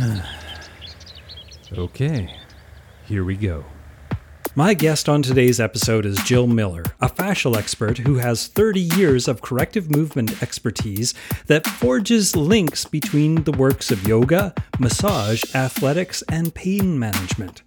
okay, here we go. My guest on today's episode is Jill Miller, a fascial expert who has 30 years of corrective movement expertise that forges links between the works of yoga, massage, athletics, and pain management.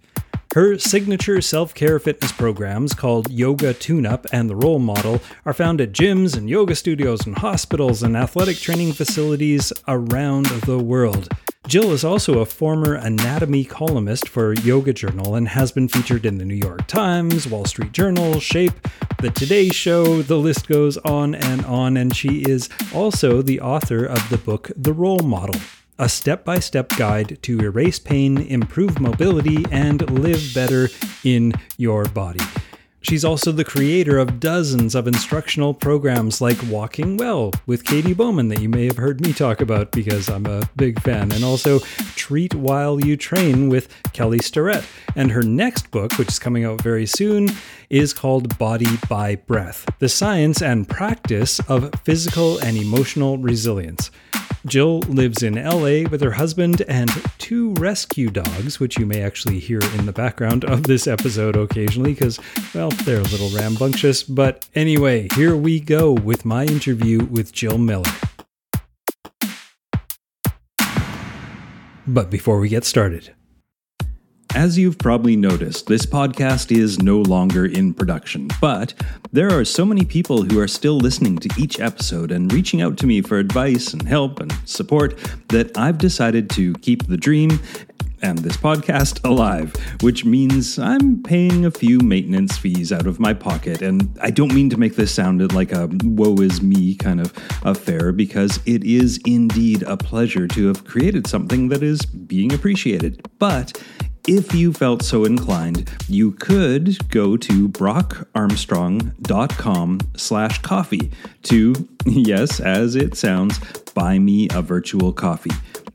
Her signature self care fitness programs called Yoga Tune Up and the Roll Model are found at gyms and yoga studios and hospitals and athletic training facilities around the world. Jill is also a former anatomy columnist for Yoga Journal and has been featured in the New York Times, Wall Street Journal, Shape, The Today Show, the list goes on and on, and she is also the author of the book The Roll Model a step by step guide to erase pain, improve mobility, and live better in your body. She's also the creator of dozens of instructional programs like Walking Well with Katy Bowman that you may have heard me talk about because I'm a big fan, and also Treat While You Train with Kelly Starrett. And her next book, which is coming out very soon, is called Body by Breath The Science and Practice of Physical and Emotional Resilience. Jill lives in LA with her husband and two rescue dogs, which you may actually hear in the background of this episode occasionally because, well, they're a little rambunctious. But anyway, here we go with my interview with Jill Miller. But before we get started, as you've probably noticed, this podcast is no longer in production, but there are so many people who are still listening to each episode and reaching out to me for advice and help and support that I've decided to keep the dream and this podcast alive, which means I'm paying a few maintenance fees out of my pocket. And I don't mean to make this sound like a woe is me kind of affair, because it is indeed a pleasure to have created something that is being appreciated. But if you felt so inclined, you could go to brockarmstrong.com slash coffee to, yes, as it sounds, buy me a virtual coffee.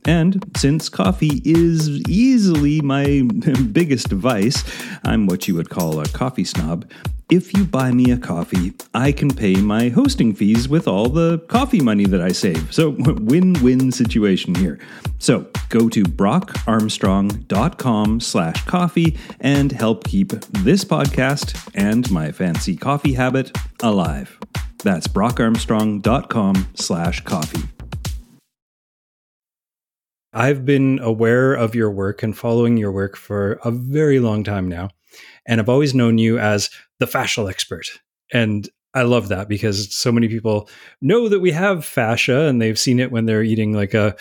And since coffee is easily my biggest vice, I'm what you would call a coffee snob, if you buy me a coffee, I can pay my hosting fees with all the coffee money that I save. So, win win situation here. So, go to brockarmstrong.com slash coffee and help keep this podcast and my fancy coffee habit alive. That's brockarmstrong.com slash coffee. I've been aware of your work and following your work for a very long time now. And I've always known you as the fascial expert. And I love that because so many people know that we have fascia and they've seen it when they're eating like a.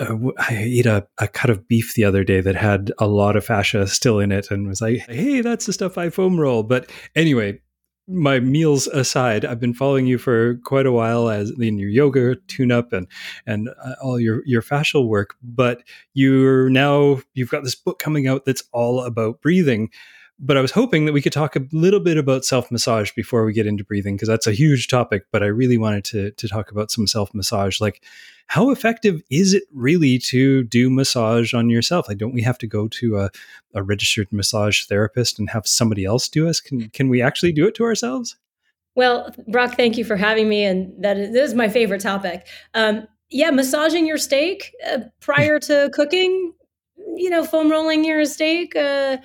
I ate a, a cut of beef the other day that had a lot of fascia still in it and was like, hey, that's the stuff I foam roll. But anyway, my meals aside, I've been following you for quite a while as in your yoga tune up and and uh, all your your fascial work. But you're now you've got this book coming out that's all about breathing but I was hoping that we could talk a little bit about self massage before we get into breathing because that's a huge topic. But I really wanted to to talk about some self massage, like how effective is it really to do massage on yourself? Like, don't we have to go to a, a registered massage therapist and have somebody else do us? Can can we actually do it to ourselves? Well, Brock, thank you for having me, and that is, is my favorite topic. Um, yeah, massaging your steak uh, prior to cooking, you know, foam rolling your steak. Uh,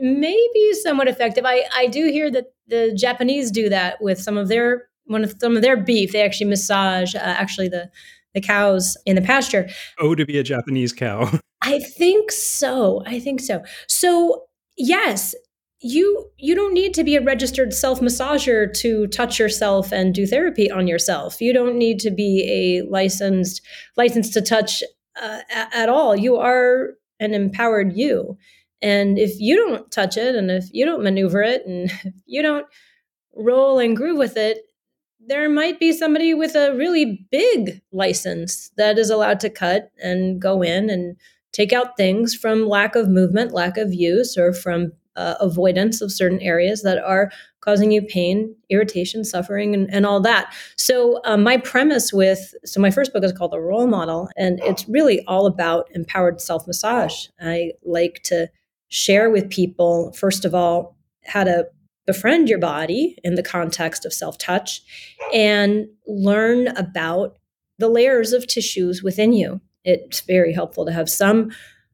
maybe somewhat effective. I, I do hear that the Japanese do that with some of their one of some of their beef. They actually massage uh, actually the the cows in the pasture. Oh, to be a Japanese cow. I think so. I think so. So yes, you you don't need to be a registered self massager to touch yourself and do therapy on yourself. You don't need to be a licensed licensed to touch uh, at all. You are an empowered you. And if you don't touch it and if you don't maneuver it and if you don't roll and groove with it, there might be somebody with a really big license that is allowed to cut and go in and take out things from lack of movement, lack of use, or from uh, avoidance of certain areas that are causing you pain, irritation, suffering, and, and all that. So, um, my premise with so my first book is called The Roll Model, and it's really all about empowered self massage. I like to share with people, first of all, how to befriend your body in the context of self touch and learn about the layers of tissues within you It's very helpful to have some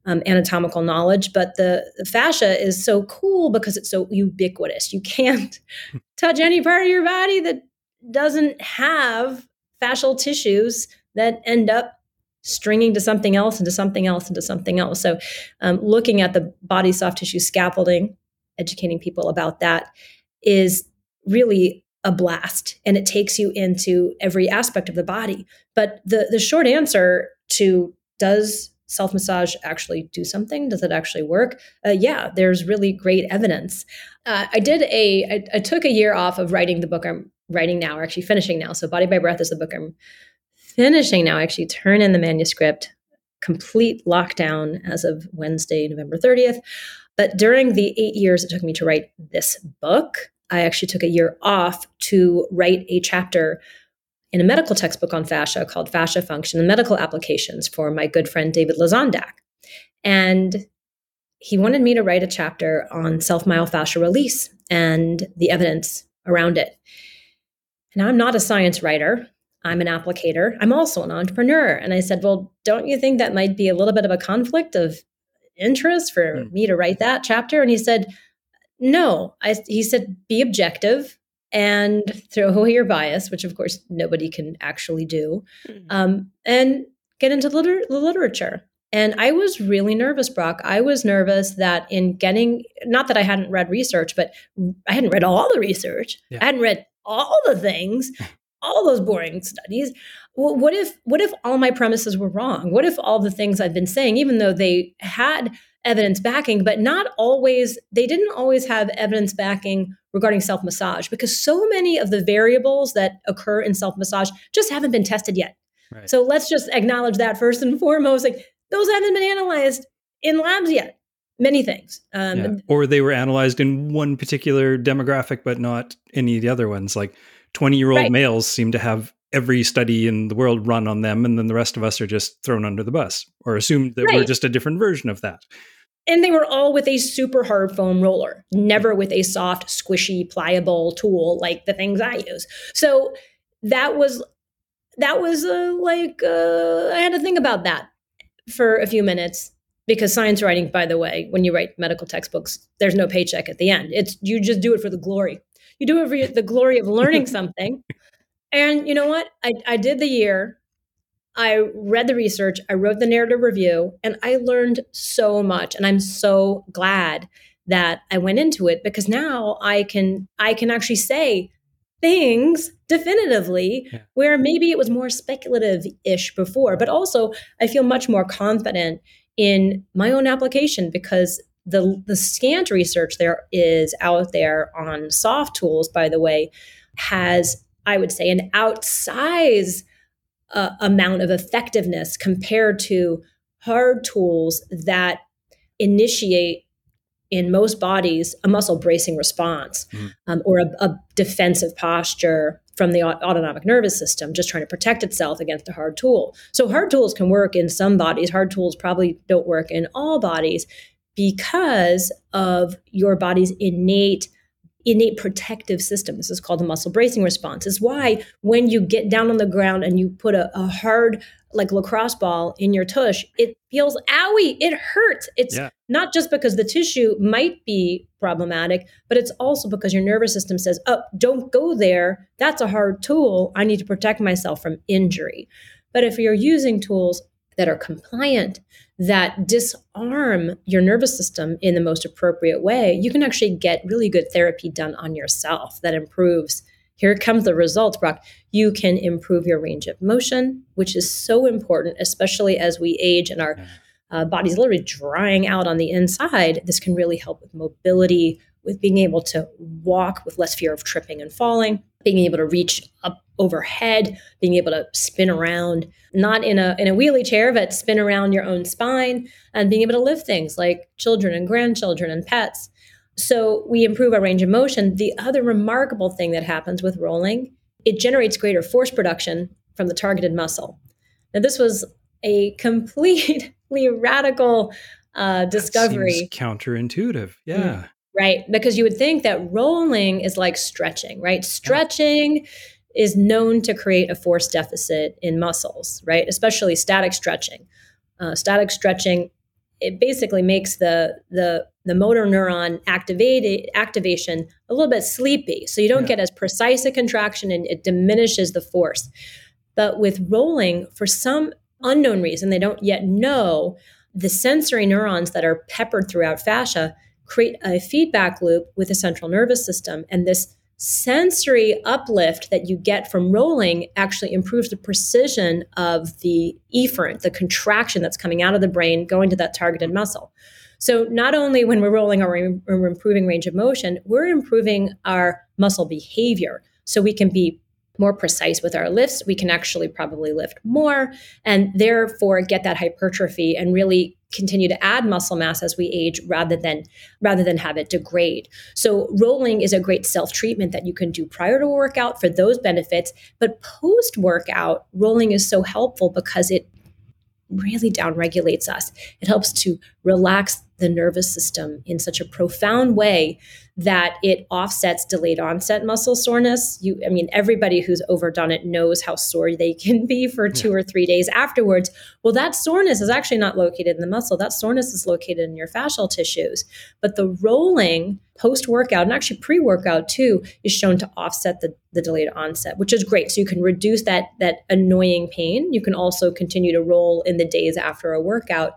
um, anatomical knowledge, but the, the fascia is so cool because it's so ubiquitous. You can't touch any part of your body that doesn't have fascial tissues that end up stringing to something else, into something else, into something else. So, um, looking at the body soft tissue scaffolding, educating people about that is really a blast and it takes you into every aspect of the body. But the the short answer to does self massage actually do something? Does it actually work? Uh, yeah, there's really great evidence. Uh, I did a. I, I took a year off of writing the book I'm writing now, or actually finishing now. So Body by Breath is the book I'm finishing now. I actually turn in the manuscript, complete lockdown as of Wednesday, November 30th. But during the eight years it took me to write this book, I actually took a year off to write a chapter in a medical textbook on fascia called Fascia Function and Medical Applications for my good friend David Lesondak. And he wanted me to write a chapter on self myofascial release and the evidence around it. Now, I'm not a science writer, I'm an applicator. I'm also an entrepreneur. And I said, Well, don't you think that might be a little bit of a conflict of interest for mm. me to write that chapter? And he said, No. I, he said, Be objective and throw away your bias, which of course nobody can actually do, mm-hmm. um, and get into liter- the literature. And I was really nervous, Brock. I was nervous that in getting, not that I hadn't read research, but I hadn't read all the research. Yeah. I hadn't read all the things, all those boring studies. Well, what if, what if all my premises were wrong? What if all the things I've been saying, even though they had evidence backing, but not always, they didn't always have evidence backing regarding self massage because so many of the variables that occur in self massage just haven't been tested yet. Right. So let's just acknowledge that first and foremost. Like those haven't been analyzed in labs yet. Many things. Um, yeah. Or they were analyzed in one particular demographic, but not any of the other ones. Like 20 year old right. males seem to have every study in the world run on them, and then the rest of us are just thrown under the bus or assumed that right. we're just a different version of that. And they were all with a super hard foam roller, never with a soft, squishy, pliable tool like the things I use. So that was that was uh, like uh, I had to think about that for a few minutes because science writing, by the way, when you write medical textbooks, there's no paycheck at the end. It's you just do it for the glory. You do it for the glory of learning something. And you know what? I, I did the year I read the research, I wrote the narrative review, and I learned so much. And I'm so glad that I went into it because now I can I can actually say things definitively yeah. where maybe it was more speculative ish before, but also I feel much more confident in my own application because the the scant research there is out there on soft tools, by the way, has I would say an outsize uh, amount of effectiveness compared to hard tools that initiate in most bodies a muscle bracing response mm. um, or a, a, defensive posture from the autonomic nervous system just trying to protect itself against a hard tool. So hard tools can work in some bodies. Hard tools probably don't work in all bodies because of your body's innate innate protective system. This is called the muscle bracing response. Is why when you get down on the ground and you put a, a hard like lacrosse ball in your tush, it feels owie, it hurts. It's yeah. not just because the tissue might be problematic, but it's also because your nervous system says, "Oh, don't go there. That's a hard tool. I need to protect myself from injury." But if you're using tools that are compliant, that disarm your nervous system in the most appropriate way, you can actually get really good therapy done on yourself that improves. Here comes the results, Brock. You can improve your range of motion, which is so important, especially as we age and our uh, body's literally drying out on the inside. This can really help with mobility, with being able to walk with less fear of tripping and falling, being able to reach up overhead, being able to spin around, not in a in a wheelie chair, but spin around your own spine, and being able to lift things like children and grandchildren and pets. So we improve our range of motion. The other remarkable thing that happens with rolling, it generates greater force production from the targeted muscle. Now, this was a completely radical uh, discovery. counterintuitive, yeah. Mm, right, because you would think that rolling is like stretching, right? Stretching. Yeah is known to create a force deficit in muscles, right? Especially static stretching. Uh, static stretching it basically makes the the the motor neuron activated activation a little bit sleepy so you don't yeah. get as precise a contraction and it diminishes the force but with rolling for some unknown reason they don't yet know the sensory neurons that are peppered throughout fascia create a feedback loop with the central nervous system and this sensory uplift that you get from rolling actually improves the precision of the efferent, the contraction that's coming out of the brain going to that targeted muscle. So not only when we're rolling or we're improving range of motion, we're improving our muscle behavior. So we can be more precise with our lifts. We can actually probably lift more and therefore get that hypertrophy and really continue to add muscle mass as we age rather than rather than have it degrade. So rolling is a great self-treatment that you can do prior to a workout for those benefits, but post workout rolling is so helpful because it really downregulates us. It helps to relax the nervous system in such a profound way that it offsets delayed onset muscle soreness. You, I mean, everybody who's overdone it knows how sore they can be for two or three days afterwards. Well, that soreness is actually not located in the muscle. That soreness is located in your fascial tissues. But the rolling post workout and actually pre workout too is shown to offset the, the delayed onset, which is great. So you can reduce that that annoying pain. You can also continue to roll in the days after a workout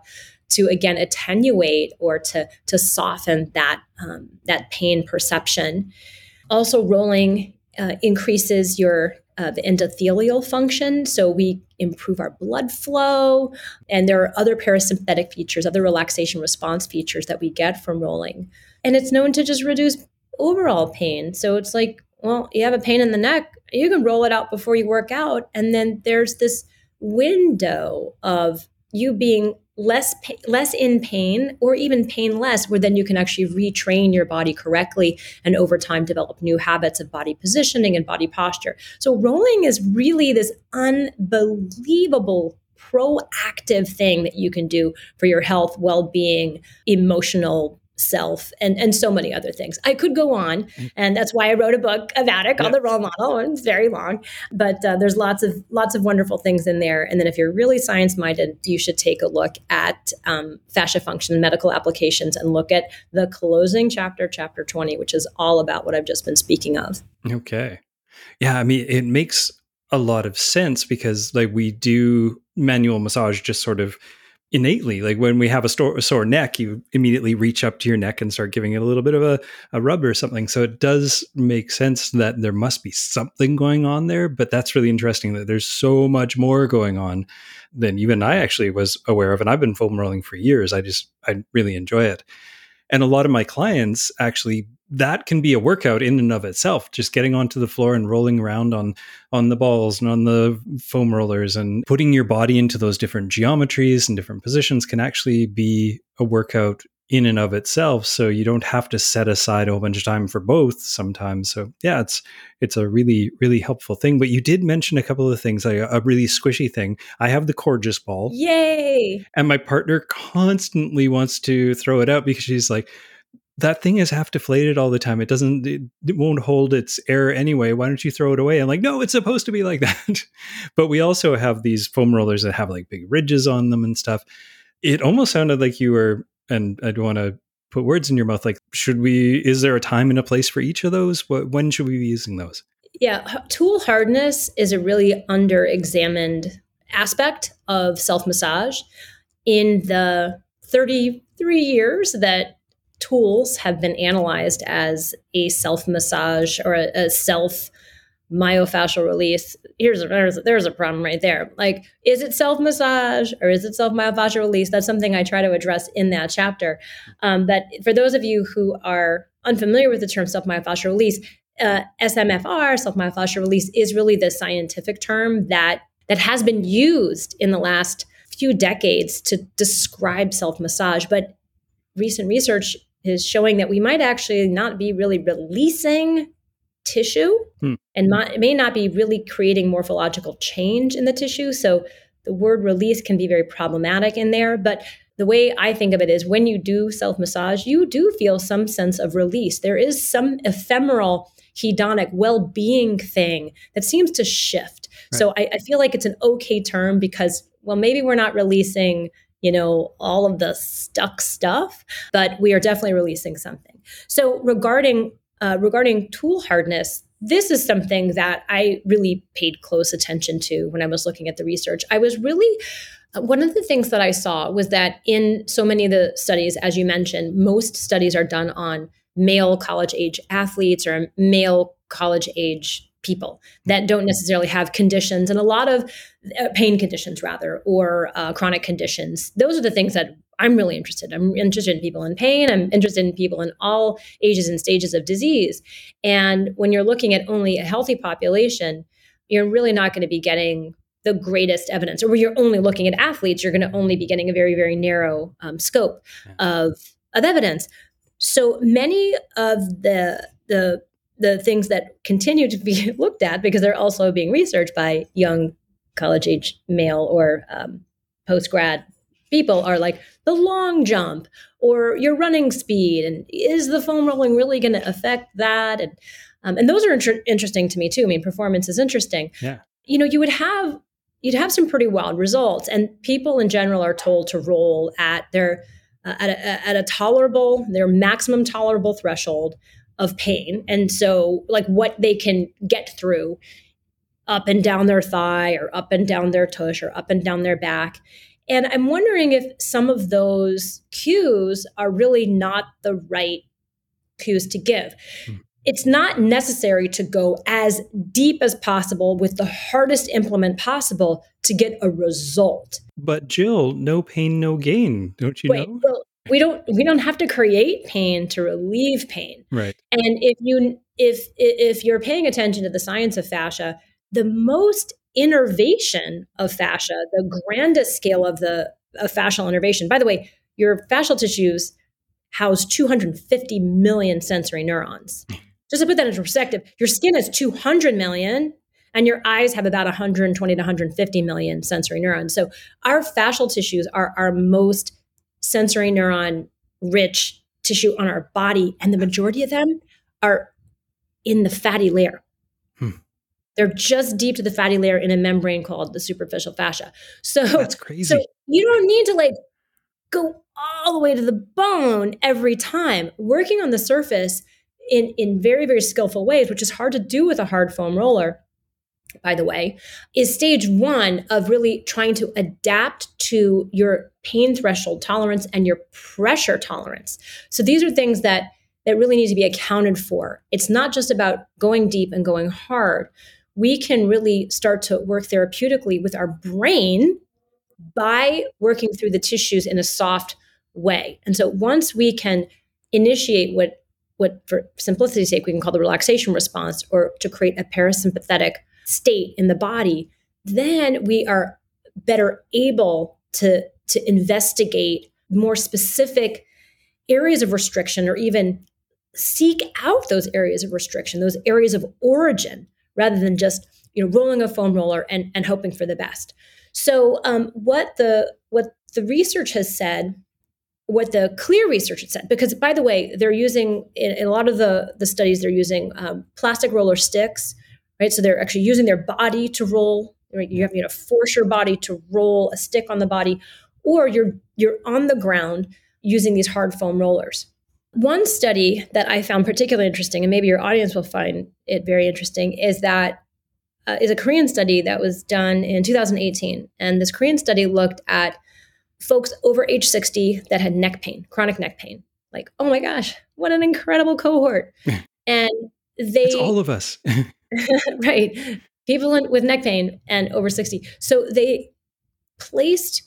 to again attenuate or to to soften that um, that pain perception. Also, rolling uh, increases your uh, the endothelial function, so we improve our blood flow, and there are other parasympathetic features, other relaxation response features that we get from rolling, and it's known to just reduce overall pain. So it's like, well, you have a pain in the neck, you can roll it out before you work out, and then there's this window of you being less less in pain or even painless where then you can actually retrain your body correctly and over time develop new habits of body positioning and body posture. So rolling is really this unbelievable proactive thing that you can do for your health well-being emotional self and and so many other things. I could go on mm. and that's why i wrote a book about it called the roll model and it's very long but uh, there's lots of lots of wonderful things in there and then if you're really science minded you should take a look at um, fascia function medical applications and look at the closing chapter chapter 20 which is all about what i've just been speaking of. Okay. Yeah i mean it makes a lot of sense because like we do manual massage just sort of innately. Like when we have a, store, a, sore neck you immediately reach up to your neck and start giving it a little bit of a, a rub or something. So it does make sense that there must be something going on there but that's really interesting that there's so much more going on than even i actually was aware of and i've been foam rolling for years. I just i really enjoy it. And a lot of my clients actually that can be a workout in and of itself just getting onto the floor and rolling around on on the balls and on the foam rollers and putting your body into those different geometries and different positions can actually be a workout in and of itself. So you don't have to set aside a whole bunch of time for both sometimes. So yeah it's it's a really really helpful thing. But you did mention a couple of things like a really squishy thing. I have the Coregeous ball. Yay! And my partner constantly wants to throw it out because she's like that thing is half deflated all the time. It doesn't, it, won't hold its air anyway. Why don't you throw it away? I'm like, no, it's supposed to be like that. but we also have these foam rollers that have like big ridges on them and stuff. It almost sounded like you were, and I don't want to put words in your mouth. Like, should we, is there a time and a place for each of those? What, when should we be using those? Yeah. Tool hardness is a really under examined aspect of self massage. In the 33 years that tools have been analyzed as a self massage or a, a self myofascial release. Here's a, there's, there's a problem right there. Like, is it self massage or is it self myofascial release? That's something I try to address in that chapter. Um, but for those of you who are unfamiliar with the term self myofascial release, uh, SMFR, self myofascial release, is really the scientific term that that has been used in the last few decades to describe self massage. But recent research is showing that we might actually not be really releasing tissue hmm. and may not be really creating morphological change in the tissue. So the word release can be very problematic in there. But the the way I think of it is when you do self massage, you do feel some sense of release. There is some ephemeral hedonic well being thing that seems to shift. Right. So I, I feel like it's an okay term because, well, maybe we're not releasing you know, all of the stuck stuff, but we are definitely releasing something. So regarding uh, regarding tool hardness, this is something that I really paid close attention to when I was looking at the research. I was really one of the things that I saw was that in so many of the studies, as you mentioned, most studies are done on male college age athletes or male college age people that don't necessarily have conditions and a lot of uh, pain conditions rather or uh, chronic conditions. Those are the things that i'm really interested in. i'm interested in people in pain i'm interested in people in all ages and stages of disease. And when you're looking at only a healthy population you're really not going to be getting the greatest evidence or when you're only looking at athletes you're going to only be getting a very very narrow um, scope of of evidence. So many of the the the things that continue to be looked at because they're also being researched by young college age male or um, post grad people are like the long jump or your running speed and is the foam rolling really going to affect that? and um, and those are inter- interesting to me too. I mean performance is interesting. Yeah. You know you would have you'd have some pretty wild results and people in general are told to roll at their uh, at, a, at a tolerable their maximum tolerable threshold of pain. And so, like, what they can get through up and down their thigh or up and down their tush or up and down their back. And I'm wondering if some of those cues are really not the right cues to give. Hmm. It's not necessary to go as deep as possible with the hardest implement possible to get a result. But Jill, no pain, no gain, don't you Wait, know? Well, we don't we don't have to create pain to relieve pain. Right. And if you if if you're paying attention to the science of fascia the most innervation of fascia the grandest scale of the of fascial innervation by the way your fascial tissues house 250 million sensory neurons. Hmm. Just to put that into perspective your skin has 200 million and your eyes have about 120 to 150 million sensory neurons. So our fascial tissues are our most sensory neuron rich tissue on our body, and the majority of them are in the fatty layer. Hmm. They're just deep to the fatty layer in a membrane called the superficial fascia. So that's crazy. So you don't need to like go all the way to the bone every time. Working on the surface in in very very skillful ways, which is hard to do with a hard foam roller, by the way, is stage one of really trying to adapt to your pain threshold tolerance and your pressure tolerance. So these are things that that really need to be accounted for. It's not just about going deep and going hard. We can really start to work therapeutically with our brain by working through the tissues in a soft way. And so once we can initiate what what for simplicity's sake we can call the relaxation response or to create a parasympathetic state in the body, then we are better able to, to investigate more specific areas of restriction or even seek out those areas of restriction, those areas of origin, rather than just you know rolling a foam roller and, and hoping for the best. So um, what the what the research has said, what the clear research has said, because by the way, they're using in, in a lot of the the studies they're using um, plastic roller sticks right? So they're actually using their body to roll. Right? You have you know force your body to roll a stick on the body, or you're you're on the ground using these hard foam rollers. One study that I found particularly interesting, and maybe your audience will find it very interesting, is that uh, is a Korean study that was done in 2018, and this Korean study looked at folks over age 60 that had neck pain, chronic neck pain. Like, oh my gosh, what an incredible cohort! and they it's all of us right. People in, with neck pain and over 60. So they placed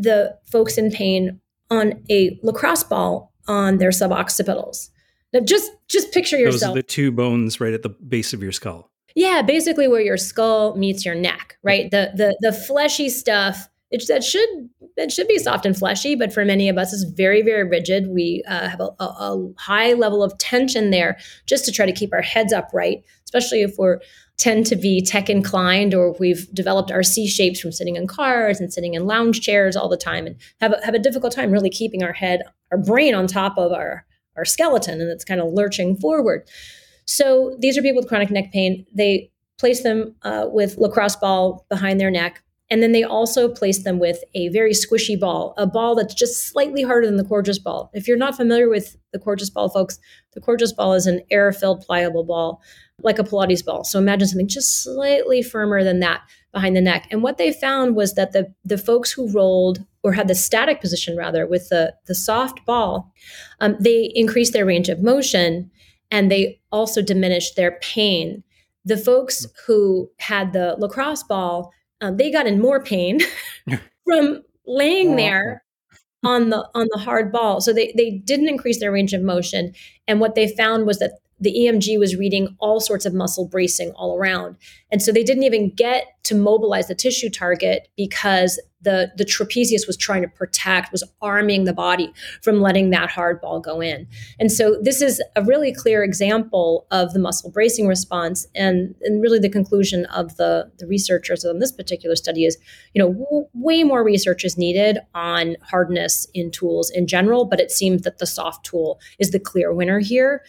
the folks in pain on a lacrosse ball on their suboccipitals. Now just just picture yourself. Those are the two bones right at the base of your skull. Yeah, basically where your skull meets your neck, right? The the the fleshy stuff it, that should it should be soft and fleshy, but for many of us, it's very very rigid. We uh, have a, a, a high level of tension there just to try to keep our heads upright, especially if we're tend to be tech inclined or we've developed our C shapes from sitting in cars and sitting in lounge chairs all the time and have a, have a difficult time really keeping our head, our brain on top of our, our skeleton and it's kind of lurching forward. So these are people with chronic neck pain. They place them uh, with lacrosse ball behind their neck. And then they also place them with a very squishy ball, a ball that's just slightly harder than the Coregeous ball. If you're not familiar with the Coregeous ball, folks, the Coregeous ball is an air filled pliable ball like a Pilates ball. So imagine something just slightly firmer than that behind the neck. And what they found was that the the folks who rolled or had the static position rather with the the soft ball, um, they increased their range of motion and they also diminished their pain. The folks who had the lacrosse ball, um, they got in more pain from laying there on the on the hard ball. So they they didn't increase their range of motion. And what they found was that the EMG was reading all sorts of muscle bracing all around. And so they didn't even get to mobilize the tissue target because the, the trapezius was trying to protect, was arming the body from letting that hard ball go in. And so this is a really clear example of the muscle bracing response. And, and really the conclusion of the, the researchers on this particular study is, you know, w- way more research is needed on hardness in tools in general, but it seems that the soft tool is the clear winner here.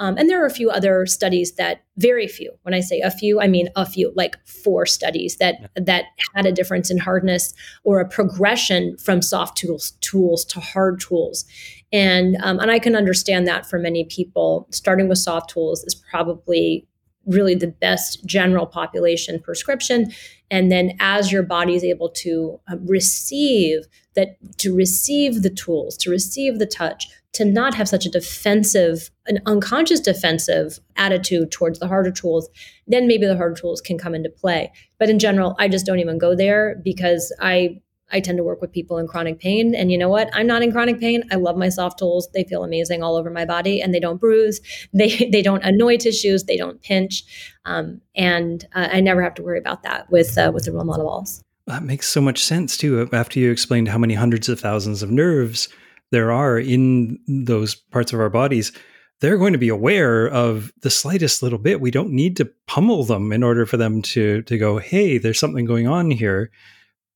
Um, and there are a few other studies that very few. When I say a few, I mean a few, like four studies that yeah. that had a difference in hardness or a progression from soft tools tools to hard tools. And um, and I can understand that for many people, starting with soft tools is probably really the best general population prescription and then as your body is able to uh, receive that to receive the tools to receive the touch to not have such a defensive, an unconscious defensive attitude towards the harder tools, then maybe the harder tools can come into play. But in general, I just don't even go there because I I tend to work with people in chronic pain. And you know what? I'm not in chronic pain. I love my soft tools. They feel amazing all over my body and they don't bruise. They, they don't annoy tissues. They don't pinch. Um, and uh, I never have to worry about that with, uh, with the roll model balls. That makes so much sense too. After you explained how many hundreds of thousands of nerves there are in those parts of our bodies, they're going to be aware of the slightest little bit. We don't need to pummel them in order for them to to go, "Hey, there's something going on here."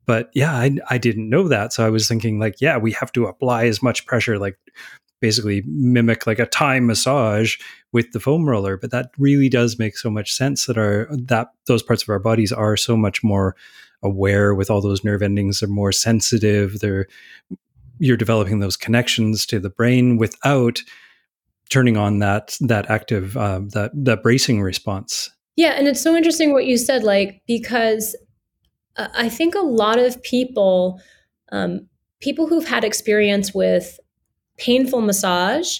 But yeah, I, I didn't know that, so I was thinking like, yeah, we have to apply as much pressure, like basically mimic like a Thai massage with the foam roller. But that really does make so much sense that our that those parts of our bodies are so much more aware with all those nerve endings. They're more sensitive. They're you're developing those connections to the brain without turning on that that active uh, that that bracing response. Yeah, and it's so interesting what you said, like because uh, I think a lot of people, um, people who've had experience with painful massage,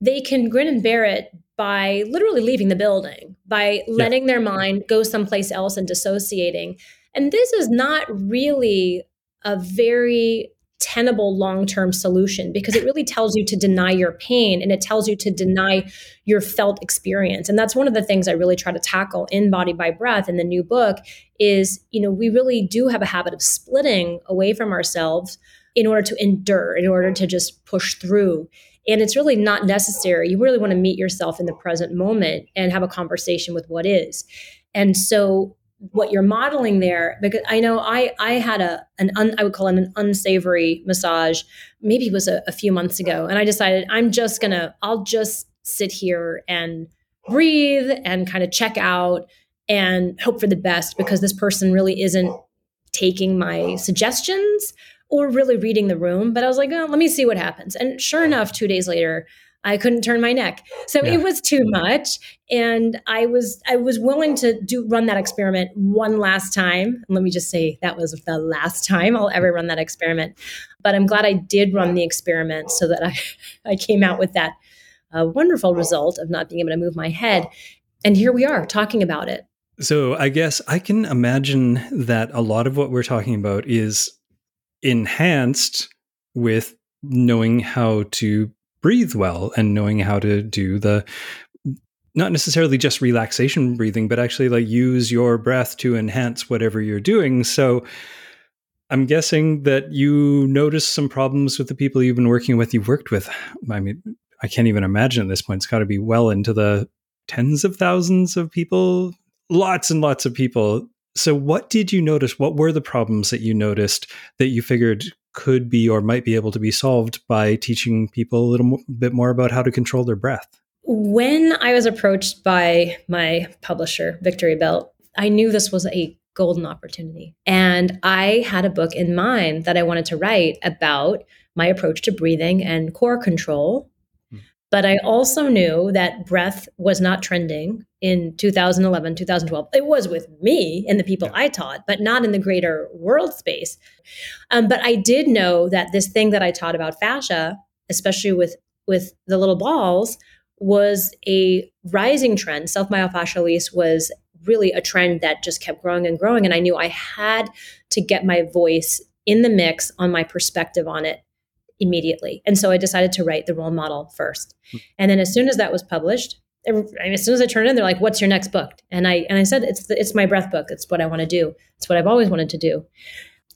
they can grin and bear it by literally leaving the building, by letting yeah. their mind go someplace else and dissociating. And this is not really a very tenable long-term solution because it really tells you to deny your pain and it tells you to deny your felt experience. And that's one of the things i really try to tackle in body by breath in the new book is you know we really do have a habit of splitting away from ourselves in order to endure in order to just push through. And it's really not necessary. You really want to meet yourself in the present moment and have a conversation with what is. And so what you're modeling there because i know i i had a an un, i would call it an unsavory massage maybe it was a, a few months ago and i decided i'm just gonna i'll just sit here and breathe and kind of check out and hope for the best because this person really isn't taking my suggestions or really reading the room. But i was like oh, let me see what happens. And sure enough two days later I couldn't turn my neck. So yeah. it was too much. And I was I was willing to do run that experiment one last time. And let me just say that was the last time I'll ever run that experiment. But I'm glad I did run the experiment so that I, I came out with that uh, wonderful result of not being able to move my head. And here we are talking about it. So I guess I can imagine that a lot of what we're talking about is enhanced with knowing how to breathe well and knowing how to do the not necessarily just relaxation breathing, but actually like use your breath to enhance whatever you're doing. So I'm guessing that you noticed some problems with the people you've been working with, you've worked with. I mean, I can't even imagine at this point. It's got to be well into the tens of thousands of people, lots and lots of people. So, what did you notice? What were the problems that you noticed that you figured could be or might be able to be solved by teaching people a little bit more about how to control their breath? When I was approached by my publisher, Victory Belt, I knew this was a golden opportunity. And I had a book in mind that I wanted to write about my approach to breathing and core control. Hmm. But I also knew that breath was not trending in 2011, 2012. It was with me and the people I taught, but not in the greater world space. Um, but I did know that this thing that I taught about fascia, especially with with the little balls, was a rising trend. Self myofascial release was really a trend that just kept growing and growing. And I knew I had to get my voice in the mix on my perspective on it immediately. And so I decided to write the roll model first. Hmm. And then as soon as that was published, as soon as I turned in, they're like, "What's your next book?" And I and I said, "It's the, it's my breath book. It's what I want to do. It's what I've always wanted to do."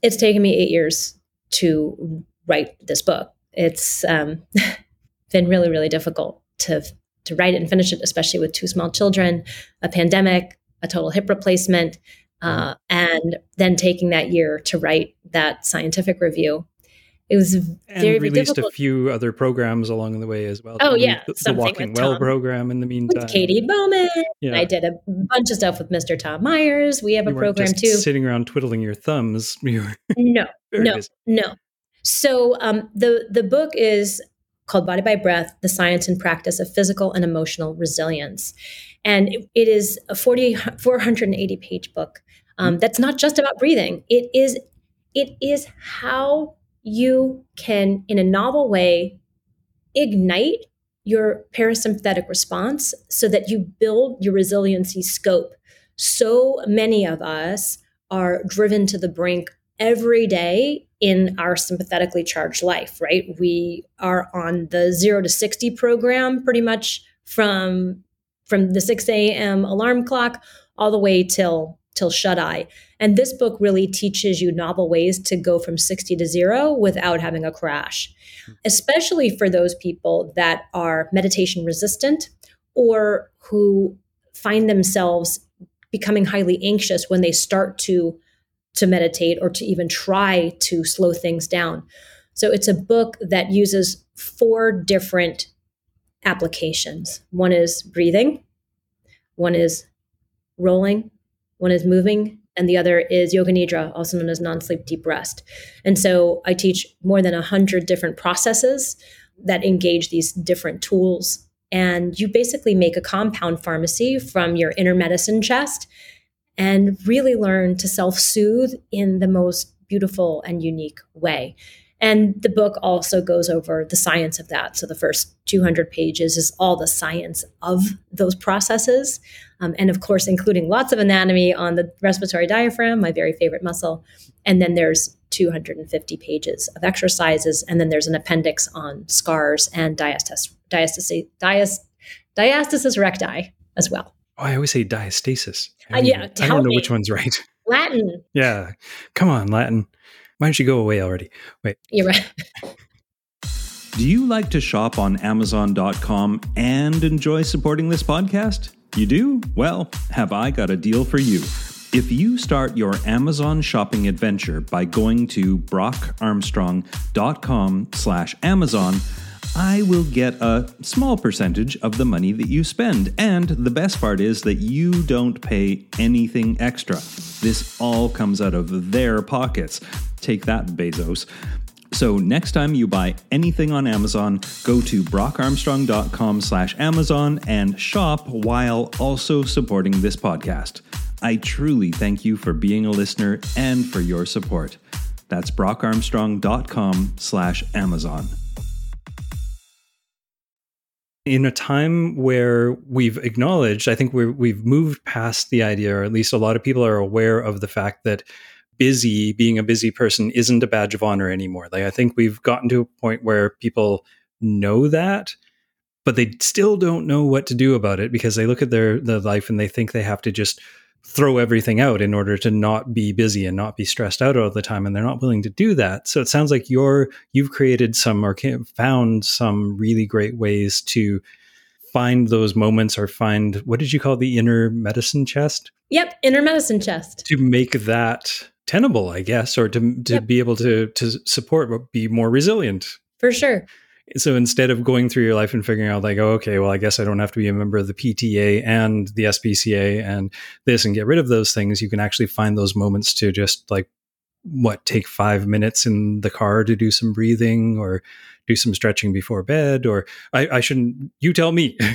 It's taken me eight years to write this book. It's um, been really really difficult to to write it and finish it, especially with two small children, a pandemic, a total hip replacement, uh, and then taking that year to write that scientific review. It was very and released difficult. a few other programs along the way as well. Oh yeah, the, the Walking Well Tom, program in the meantime. With Katy Bowman. Yeah. I did a bunch of stuff with Mr. Tom Myers. We have you a program too. Sitting around twiddling your thumbs. You no, no, busy. no. So um, the the book is called Body by Breath: The Science and Practice of Physical and Emotional Resilience. And it is a 40, 480 page book um, mm-hmm. that's not just about breathing. It is, it is how you can, in a novel way, ignite your parasympathetic response so that you build your resiliency scope. So many of us are driven to the brink every day in our sympathetically charged life, right? We are on the zero to 60 program pretty much from from the 6 a.m. alarm clock all the way till till shut eye. And this book really teaches you novel ways to go from 60 to zero without having a crash, especially for those people that are meditation resistant or who find themselves becoming highly anxious when they start to to meditate or to even try to slow things down. So it's a book that uses four different applications. One is breathing, one is rolling, one is moving, and the other is yoga nidra, also known as non sleep deep rest. And so I teach more than 100 different processes that engage these different tools. And you basically make a compound pharmacy from your inner medicine chest and really learn to self soothe in the most beautiful and unique way. And the book also goes over the science of that. So the first 200 pages is all the science of those processes. Um, and of course, including lots of anatomy on the respiratory diaphragm, my very favorite muscle. And then there's 250 pages of exercises. And then there's an appendix on scars and diastasis, diastasis, diast, diastasis recti as well. Oh, I always say diastasis. I, uh, yeah, I don't know me. which one's right. Latin. yeah. Come on, Latin. Why don't you go away already? Wait. You're right. Do you like to shop on Amazon.com and enjoy supporting this podcast? You do? Well, have I got a deal for you. If you start your Amazon shopping adventure by going to brockarmstrong.com slash Amazon, I will get a small percentage of the money that you spend. And the best part is that you don't pay anything extra. This all comes out of their pockets. Take that, Bezos. So next time you buy anything on Amazon, go to brockarmstrong.com slash Amazon and shop while also supporting this podcast. I truly thank you for being a listener and for your support. That's brockarmstrong.com slash Amazon in a time where we've acknowledged, I think we we've moved past the idea, or at least a lot of people are aware of the fact that busy, being a busy person, isn't a badge of honor anymore. Like I think we've gotten to a point where people know that, but they still don't know what to do about it because they look at their their life and they think they have to just throw everything out in order to not be busy and not be stressed out all the time and they're not willing to do that. So it sounds like you're you've created some or found some really great ways to find those moments or find what did you call the inner medicine chest? Yep inner medicine chest. To make that tenable i guess or to, to yep. be able to to support but be more resilient. For sure so instead of going through your life and figuring out like oh, okay well i guess i don't have to be a member of the pta and the spca and this and get rid of those things you can actually find those moments to just like what take five minutes in the car to do some breathing or do some stretching before bed or i, I shouldn't you tell me.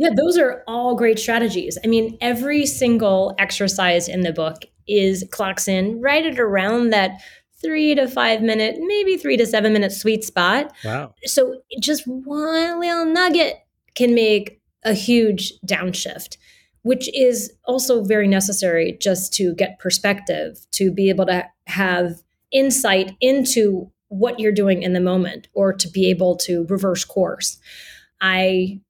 Yeah those are all great strategies. I mean every single exercise in the book is clocks in right at around that three to five minute, maybe three to seven minute sweet spot. Wow. So just one little nugget can make a huge downshift, which is also very necessary just to get perspective, to be able to have insight into what you're doing in the moment or to be able to reverse course. I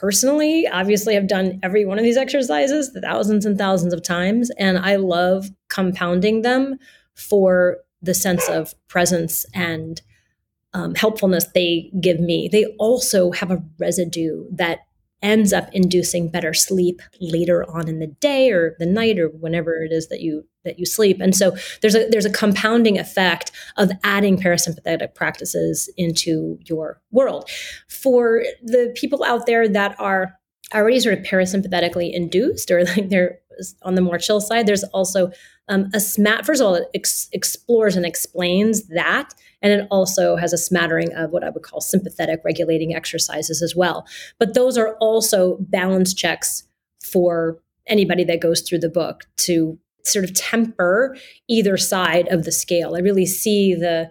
personally obviously have done every one of these exercises thousands and thousands of times and I love compounding them for the sense of presence and um, helpfulness they give me, they also have a residue that ends up inducing better sleep later on in the day or the night or whenever it is that you that you sleep. And so there's a there's a compounding effect of adding parasympathetic practices into your world. For the people out there that are already sort of parasympathetically induced or like they're on the more chill side there's also um, a smat, first of all, it ex- explores and explains that. And it also has a smattering of what I would call sympathetic regulating exercises as well. But those are also balance checks for anybody that goes through the book to sort of temper either side of the scale. I really see the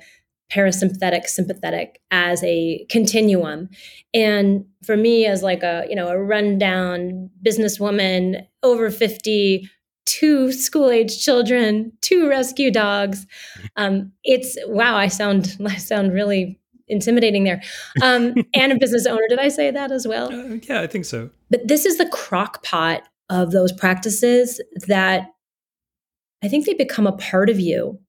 parasympathetic sympathetic as a continuum and for me as like a you know a rundown businesswoman over 50 two school age children, two rescue dogs. Um, it's wow, I sound I sound really intimidating there. Um, and a business owner. Did I say that as well? Uh, yeah, I think so. But this is the crock pot of those practices that I think they become a part of you.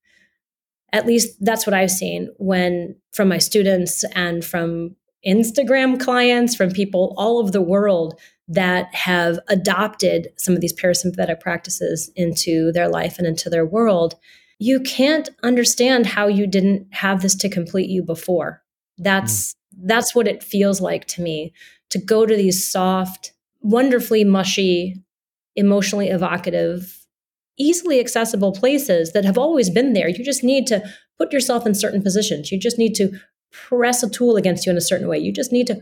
At least that's what I've seen when from my students and from Instagram clients, from people all over the world that have adopted some of these parasympathetic practices into their life and into their world, you can't understand how you didn't have this to complete you before. That's mm. that's what it feels like to me to go to these soft, wonderfully mushy, emotionally evocative, easily accessible places that have always been there. You just need to put yourself in certain positions. You just need to press a tool against you in a certain way. You just need to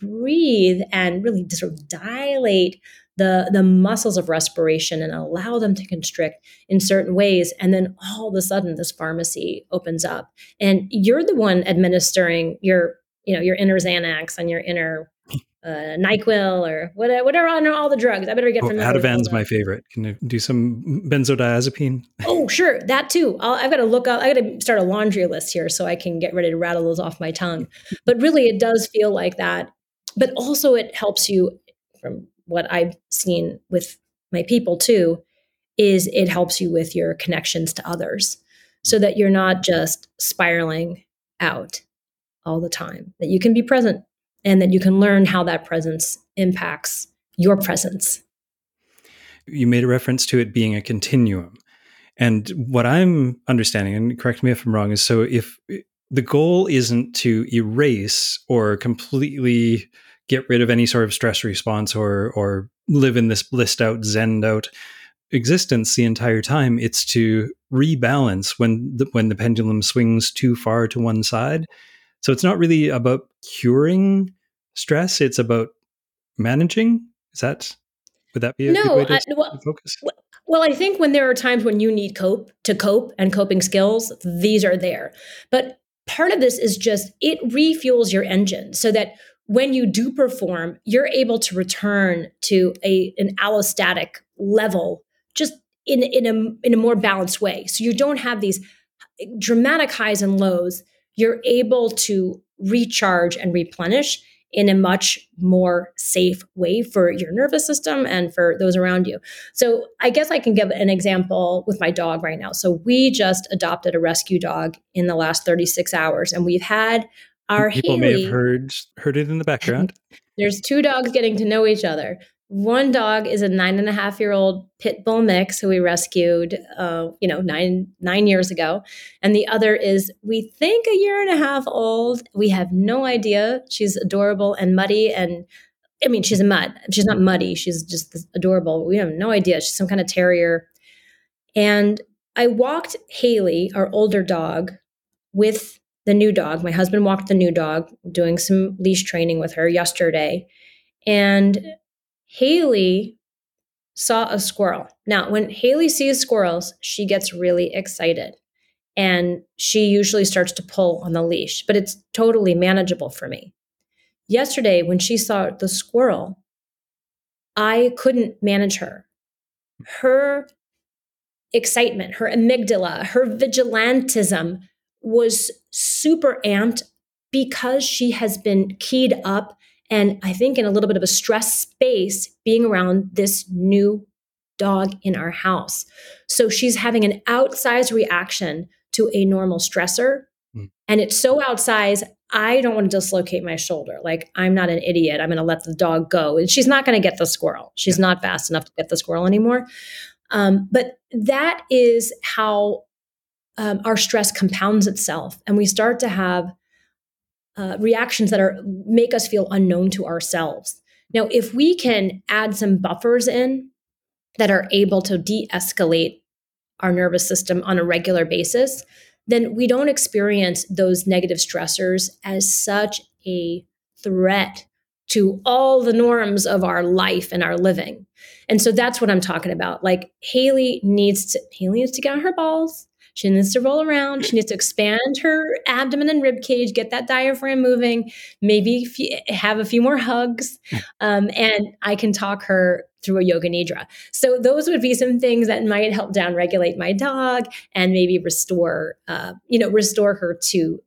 breathe and really sort of dilate the the muscles of respiration and allow them to constrict in certain ways and then all of a sudden this pharmacy opens up and you're the one administering your you know your inner xanax and your inner uh, Nyquil or whatever, whatever on all the drugs. I better get oh, from Ativan's my favorite. Can you do some benzodiazepine? Oh, sure, that too. i have got to look up. I got to start a laundry list here so I can get ready to rattle those off my tongue. But really, it does feel like that but also it helps you from what I've seen with my people too is it helps you with your connections to others so that you're not just spiraling out all the time that you can be present and that you can learn how that presence impacts your presence. You made a reference to it being a continuum. And what i'm understanding and correct me if i'm wrong is so if the goal isn't to erase or completely get rid of any sort of stress response or or live in this blissed out zen out existence the entire time it's to rebalance when the, when the pendulum swings too far to one side so it's not really about curing stress it's about managing is that would that be a no, good way to, I, well, focus well i think when there are times when you need cope to cope and coping skills these are there but part of this is just it refuels your engine so that when you do perform, you're able to return to a an allostatic level just in in a in a more balanced way. So you don't have these dramatic highs and lows. You're able to recharge and replenish in a much more safe way for your nervous system and for those around you. So, I guess I can give an example with my dog right now. So, we just adopted a rescue dog in the last 36 hours, and we've had our people Haley, may have heard heard it in the background. there's two dogs getting to know each other. One dog is a nine and a half year old pit bull mix who we rescued, uh, you know, nine nine years ago, and the other is we think a year and a half old. We have no idea. She's adorable and muddy, and I mean, she's a mud. She's not muddy. She's just adorable. We have no idea. She's some kind of terrier. And I walked Haley, our older dog, with the new dog. My husband walked the new dog, doing some leash training with her yesterday, and Haley saw a squirrel. Now, when Haley sees squirrels, she gets really excited and she usually starts to pull on the leash, but it's totally manageable for me. Yesterday, when she saw the squirrel, I couldn't manage her. Her excitement, her amygdala, her vigilantism was super amped because she has been keyed up and I think in a little bit of a stress space being around this new dog in our house. So she's having an outsized reaction to a normal stressor. Mm. And it's so outsized, I don't want to dislocate my shoulder. Like, I'm not an idiot. I'm going to let the dog go. And she's not going to get the squirrel. She's yeah. not fast enough to get the squirrel anymore. Um, but that is how um, our stress compounds itself. And we start to have uh, reactions that are make us feel unknown to ourselves. Now, if we can add some buffers in that are able to de-escalate our nervous system on a regular basis, then we don't experience those negative stressors as such a threat to all the norms of our life and our living. And so that's what I'm talking about. Like Haley needs to Haley needs to get on her balls. She needs to roll around. She needs to expand her abdomen and rib cage, get that diaphragm moving, maybe have a few more hugs. Um, and I can talk her through a yoga nidra. So those would be some things that might help downregulate my dog and maybe restore, uh, you know, restore her to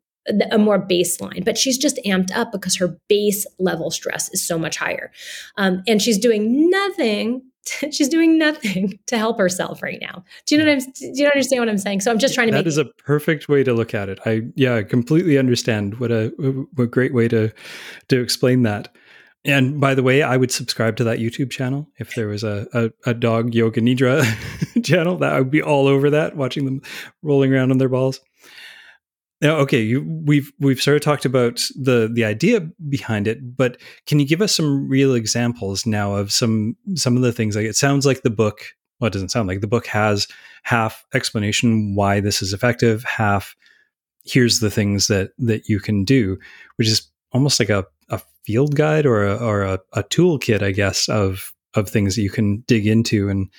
a more baseline, but she's just amped up because her base level stress is so much higher. Um, and she's doing nothing she's doing nothing to help herself right now. Do you know what I'm do you understand what I'm saying? So I'm just trying to that make That is a perfect way to look at it. I yeah, I completely understand. What a what great way to to explain that. And by the way, I would subscribe to that YouTube channel if there was a, a, a dog yoga nidra channel. That I would be all over that, watching them rolling around on their balls. Now, okay, you, we've we've sort of talked about the the idea behind it, but can you give us some real examples now of some some of the things? Like it sounds like the book. Well, it doesn't sound like the book has half explanation why this is effective, half here's the things that that you can do, which is almost like a, a field guide or a, or a, a toolkit, I guess, of of things that you can dig into. And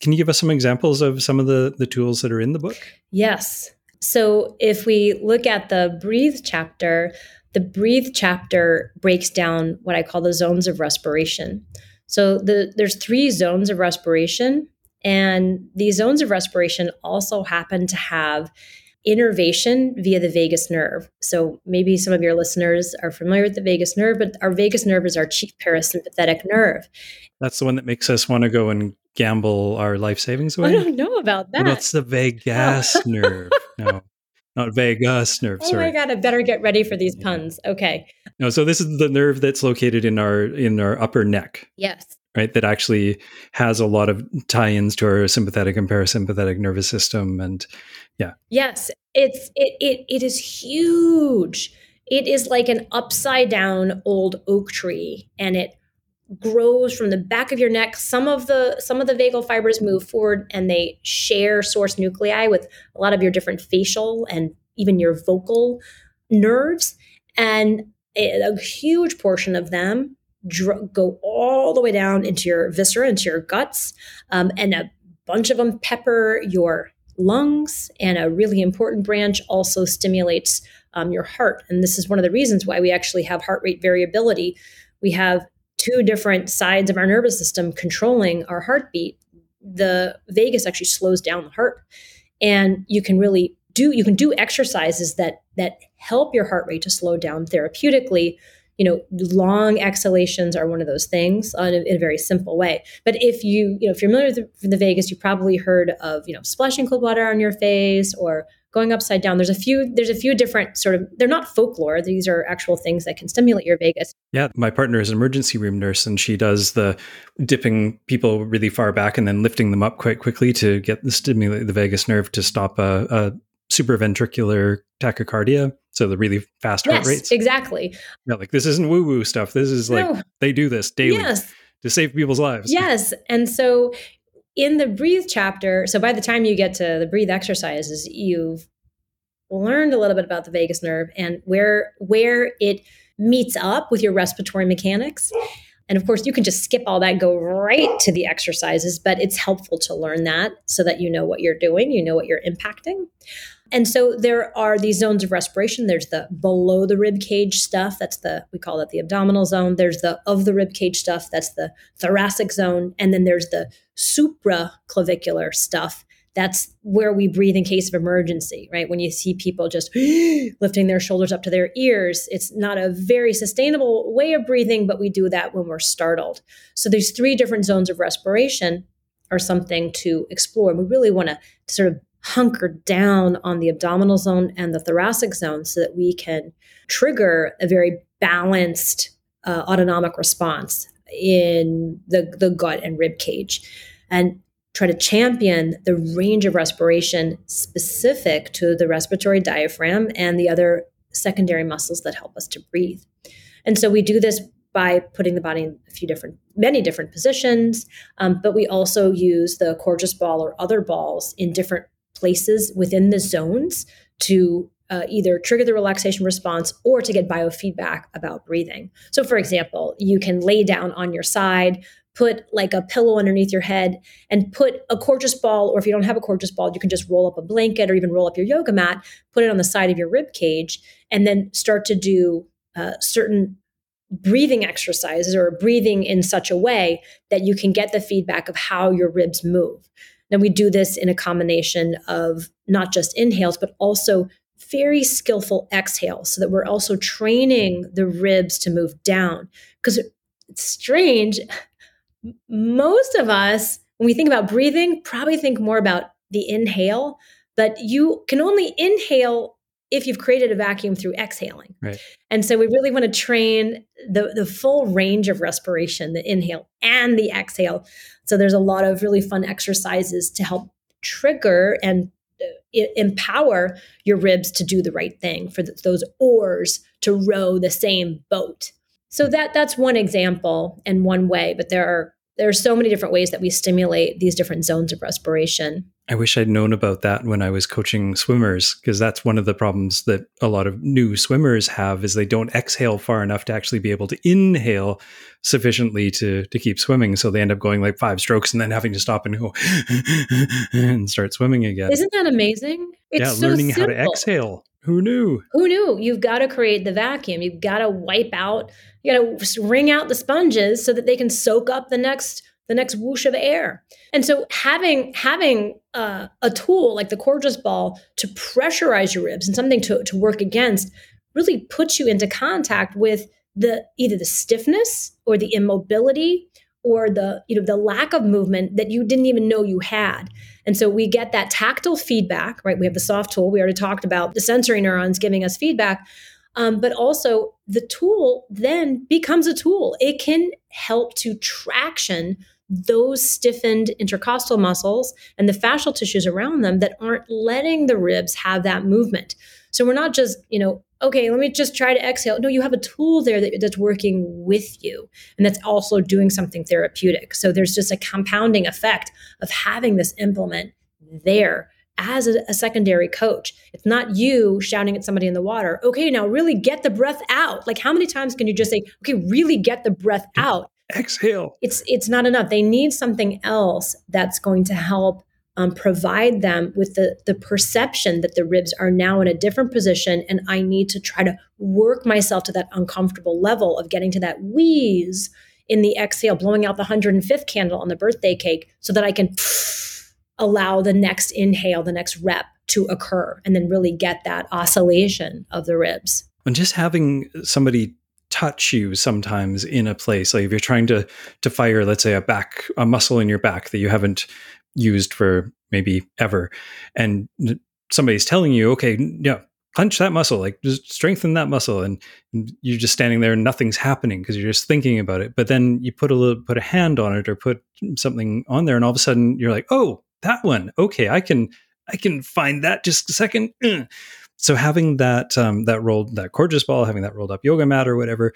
can you give us some examples of some of the the tools that are in the book? Yes. So if we look at the breathe chapter, the breathe chapter breaks down what I call the zones of respiration. So the, there's three zones of respiration, and these zones of respiration also happen to have innervation via the vagus nerve. So maybe some of your listeners are familiar with the vagus nerve, but our vagus nerve is our chief parasympathetic nerve. That's the one that makes us want to go and gamble our life savings oh, away. I don't know about that. That's the vagus oh. nerve. No, not vagus nerve. Oh sorry. my god, I better get ready for these puns. Okay. No, so this is the nerve that's located in our in our upper neck. Yes. Right, that actually has a lot of tie-ins to our sympathetic and parasympathetic nervous system, and yeah. Yes, it's it it it is huge. It is like an upside down old oak tree, and it grows from the back of your neck. Some of the some of the vagal fibers move forward and they share source nuclei with a lot of your different facial and even your vocal nerves. And a, huge portion of them dr- go all the way down into your viscera into your guts um, and a bunch of them pepper your lungs. And a really important branch also stimulates um, your heart. And this is one of the reasons why we actually have heart rate variability. We have two different sides of our nervous system controlling our heartbeat, the vagus actually slows down the heart. And you can really do you can do exercises that that help your heart rate to slow down therapeutically. You know, long exhalations are one of those things in a, in a very simple way. But if you, you know, if you're familiar with the, the vagus, you probably heard of, you know, splashing cold water on your face or going upside down. There's a few there's a few different sort of they're not folklore. These are actual things that can stimulate your vagus. Yeah, my partner is an emergency room nurse and she does the dipping people really far back and then lifting them up quite quickly to get the stimulate the vagus nerve to stop a, a supraventricular tachycardia. So the really fast yes, heart rates. Exactly. Yeah, like this isn't woo woo stuff. This is like no. they do this daily yes. to save people's lives. Yes. And so in the breathe chapter, so by the time you get to the breathe exercises, you've learned a little bit about the vagus nerve and where where it meets up with your respiratory mechanics. And of course, you can just skip all that, go right to the exercises, but it's helpful to learn that so that you know what you're doing, you know what you're impacting. And so there are these zones of respiration. There's the below the rib cage stuff. That's the, we call that the abdominal zone. There's the of the rib cage stuff. That's the thoracic zone. And then there's the supraclavicular stuff. That's where we breathe in case of emergency, right? When you see people just lifting their shoulders up to their ears, it's not a very sustainable way of breathing, but we do that when we're startled. So these three different zones of respiration are something to explore. We really want to sort of hunker down on the abdominal zone and the thoracic zone so that we can trigger a very balanced uh, autonomic response in the, the gut and rib cage and try to champion the range of respiration specific to the respiratory diaphragm and the other secondary muscles that help us to breathe. And so we do this by putting the body in a few different, many different positions, um, but we also use the Coregeous ball or other balls in different places within the zones to uh, either trigger the relaxation response or to get biofeedback about breathing. So, for example, you can lay down on your side, put like a pillow underneath your head, and put a Coregeous ball, or if you don't have a Coregeous ball, you can just roll up a blanket or even roll up your yoga mat, put it on the side of your rib cage, and then start to do uh, certain breathing exercises or breathing in such a way that you can get the feedback of how your ribs move. And we do this in a combination of not just inhales, but also very skillful exhales so that we're also training the ribs to move down. Because it's strange. Most of us, when we think about breathing, probably think more about the inhale, but you can only inhale if you've created a vacuum through exhaling. Right. And so we really want to train the, the full range of respiration, the inhale and the exhale. So there's a lot of really fun exercises to help trigger and uh, empower your ribs to do the right thing for the, those oars to row the same boat. So that that's one example and one way, but there are there are so many different ways that we stimulate these different zones of respiration. I wish I'd known about that when I was coaching swimmers because that's one of the problems that a lot of new swimmers have is they don't exhale far enough to actually be able to inhale sufficiently to to keep swimming so they end up going like five strokes and then having to stop and go and start swimming again. Isn't that amazing? It's yeah, so learning simple. how to exhale. Who knew? Who knew? You've got to create the vacuum. You've got to wipe out you got to wring out the sponges so that they can soak up the next the next whoosh of air. And so having having uh, a tool like the Coregeous ball to pressurize your ribs and something to, to work against really puts you into contact with the either the stiffness or the immobility or the you know the lack of movement that you didn't even know you had and so we get that tactile feedback right we have the soft tool we already talked about the sensory neurons giving us feedback um, but also, the tool then becomes a tool. It can help to traction those stiffened intercostal muscles and the fascial tissues around them that aren't letting the ribs have that movement. So we're not just, you know, okay, let me just try to exhale. No, you have a tool there that, that's working with you and that's also doing something therapeutic. So there's just a compounding effect of having this implement there as a, a, secondary coach. It's not you shouting at somebody in the water, okay, now really get the breath out. Like how many times can you just say, okay, really get the breath out? Exhale. It's it's not enough. They need something else that's going to help um, provide them with the the perception that the ribs are now in a different position, and I need to try to work myself to that uncomfortable level of getting to that wheeze in the exhale, blowing out the 105th candle on the birthday cake, so that I can allow the next inhale, the next rep to occur, and then really get that oscillation of the ribs. And just having somebody touch you sometimes in a place. Like if you're trying to to fire, let's say a back a muscle in your back that you haven't used for maybe ever, and somebody's telling you, okay, yeah, punch that muscle, like just strengthen that muscle, and, you're just standing there and nothing's happening because you're just thinking about it. But then you put a little, put a hand on it or put something on there, and all of a sudden you're like, oh, that one, okay, I can I can find that just a second. So having that um, that rolled that Coregeous ball, having that rolled up yoga mat or whatever,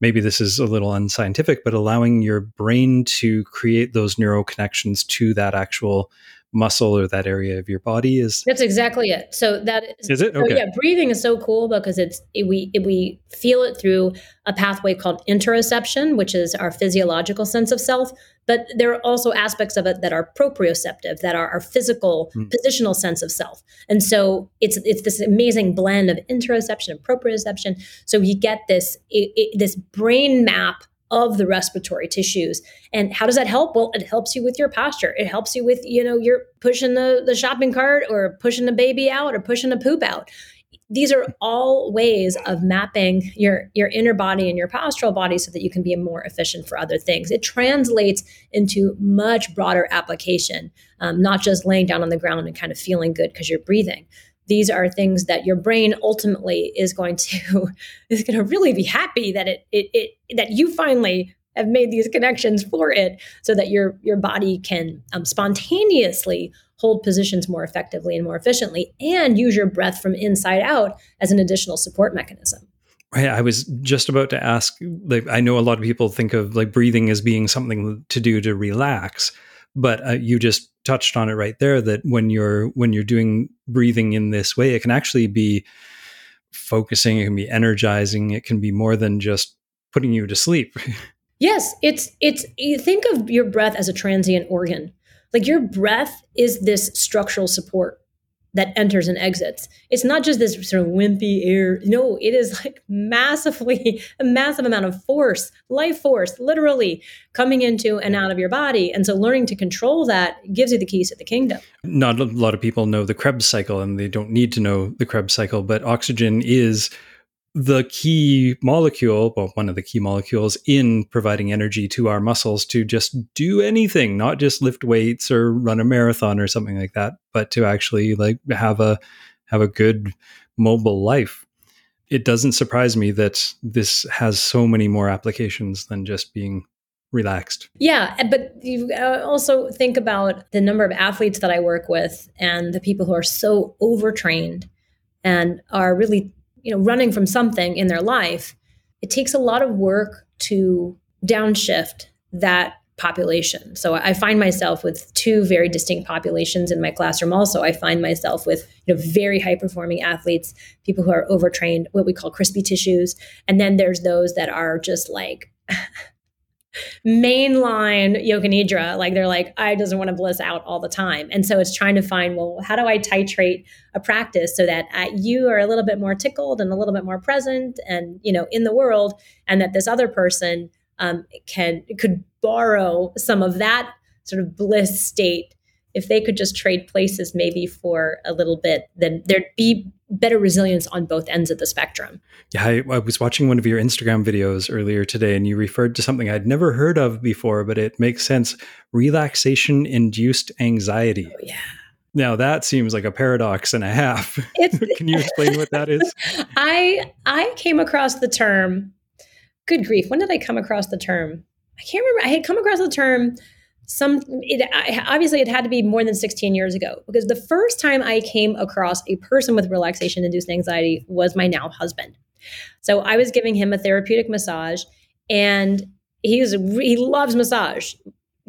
maybe this is a little unscientific, but allowing your brain to create those neural connections to that actual muscle or that area of your body is that's exactly it. So that is, is it? okay. so yeah breathing is so cool because it's it, we it, we feel it through a pathway called interoception which is our physiological sense of self but there are also aspects of it that are proprioceptive that are our physical mm. positional sense of self and so it's it's this amazing blend of interoception and proprioception so you get this it, this brain map of the respiratory tissues. And how does that help? Well, it helps you with your posture. It helps you with, you know, you're pushing the, the shopping cart or pushing the baby out or pushing a poop out. These are all ways of mapping your, your inner body and your postural body so that you can be more efficient for other things. It translates into much broader application, um, not just laying down on the ground and kind of feeling good because you're breathing these are things that your brain ultimately is going to is going to really be happy that it, it it that you finally have made these connections for it so that your your body can um, spontaneously hold positions more effectively and more efficiently and use your breath from inside out as an additional support mechanism Right. I was just about to ask. Like, I know a lot of people think of like breathing as being something to do to relax, but uh, you just touched on it right there that when you're when you're doing breathing in this way it can actually be focusing it can be energizing it can be more than just putting you to sleep yes it's it's you think of your breath as a transient organ like your breath is this structural support that enters and exits. It's not just this sort of wimpy air. No, it is like massively, a massive amount of force, life force, literally coming into and out of your body. And so learning to control that gives you the keys to the kingdom. Not a lot of people know the Krebs cycle and they don't need to know the Krebs cycle, but oxygen is the key molecule, well, one of the key molecules in providing energy to our muscles to just do anything, not just lift weights or run a marathon or something like that, but to actually like have a have a good mobile life. It doesn't surprise me that this has so many more applications than just being relaxed. Yeah, but you uh, also think about the number of athletes that I work with and the people who are so overtrained and are really you know running from something in their life it takes a lot of work to downshift that population. So i find myself with two very distinct populations in my classroom also. I find myself with you know very high performing athletes people who are overtrained what we call crispy tissues. And then there's those that are just like mainline yoga nidra like they're like i doesn't want to bliss out all the time. And so it's trying to find well how do i titrate a practice so that uh, you are a little bit more tickled and a little bit more present and you know in the world and that this other person um, can could borrow some of that sort of bliss state if they could just trade places maybe for a little bit, then there'd be better resilience on both ends of the spectrum. Yeah, I, I, was watching one of your Instagram videos earlier today, and you referred to something I'd never heard of before, but it makes sense relaxation induced anxiety. Oh, yeah. Now that seems like a paradox and a half. Can you explain what that is? I I came across the term. Good grief! When did I come across the term? I can't remember. I had come across the term some it, obviously it had to be more than 16 years ago because the first time i came across a person with relaxation induced anxiety was my now husband. So i was giving him a therapeutic massage and he's he loves massage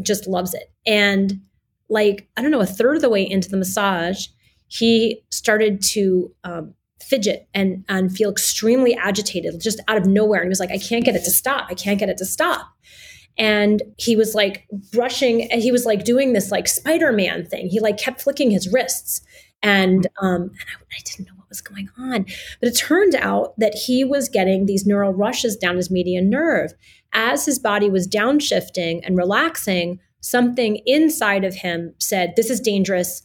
just loves it. And like i don't know a third of the way into the massage he started to um, fidget and and feel extremely agitated just out of nowhere and he was like i can't get it to stop. I can't get it to stop and he was like brushing and he was like doing this like spider-man thing. He like kept flicking his wrists. And um and I, I, didn't know what was going on. But it turned out that he was getting these neural rushes down his median nerve. As his body was downshifting and relaxing something inside of him said this is dangerous.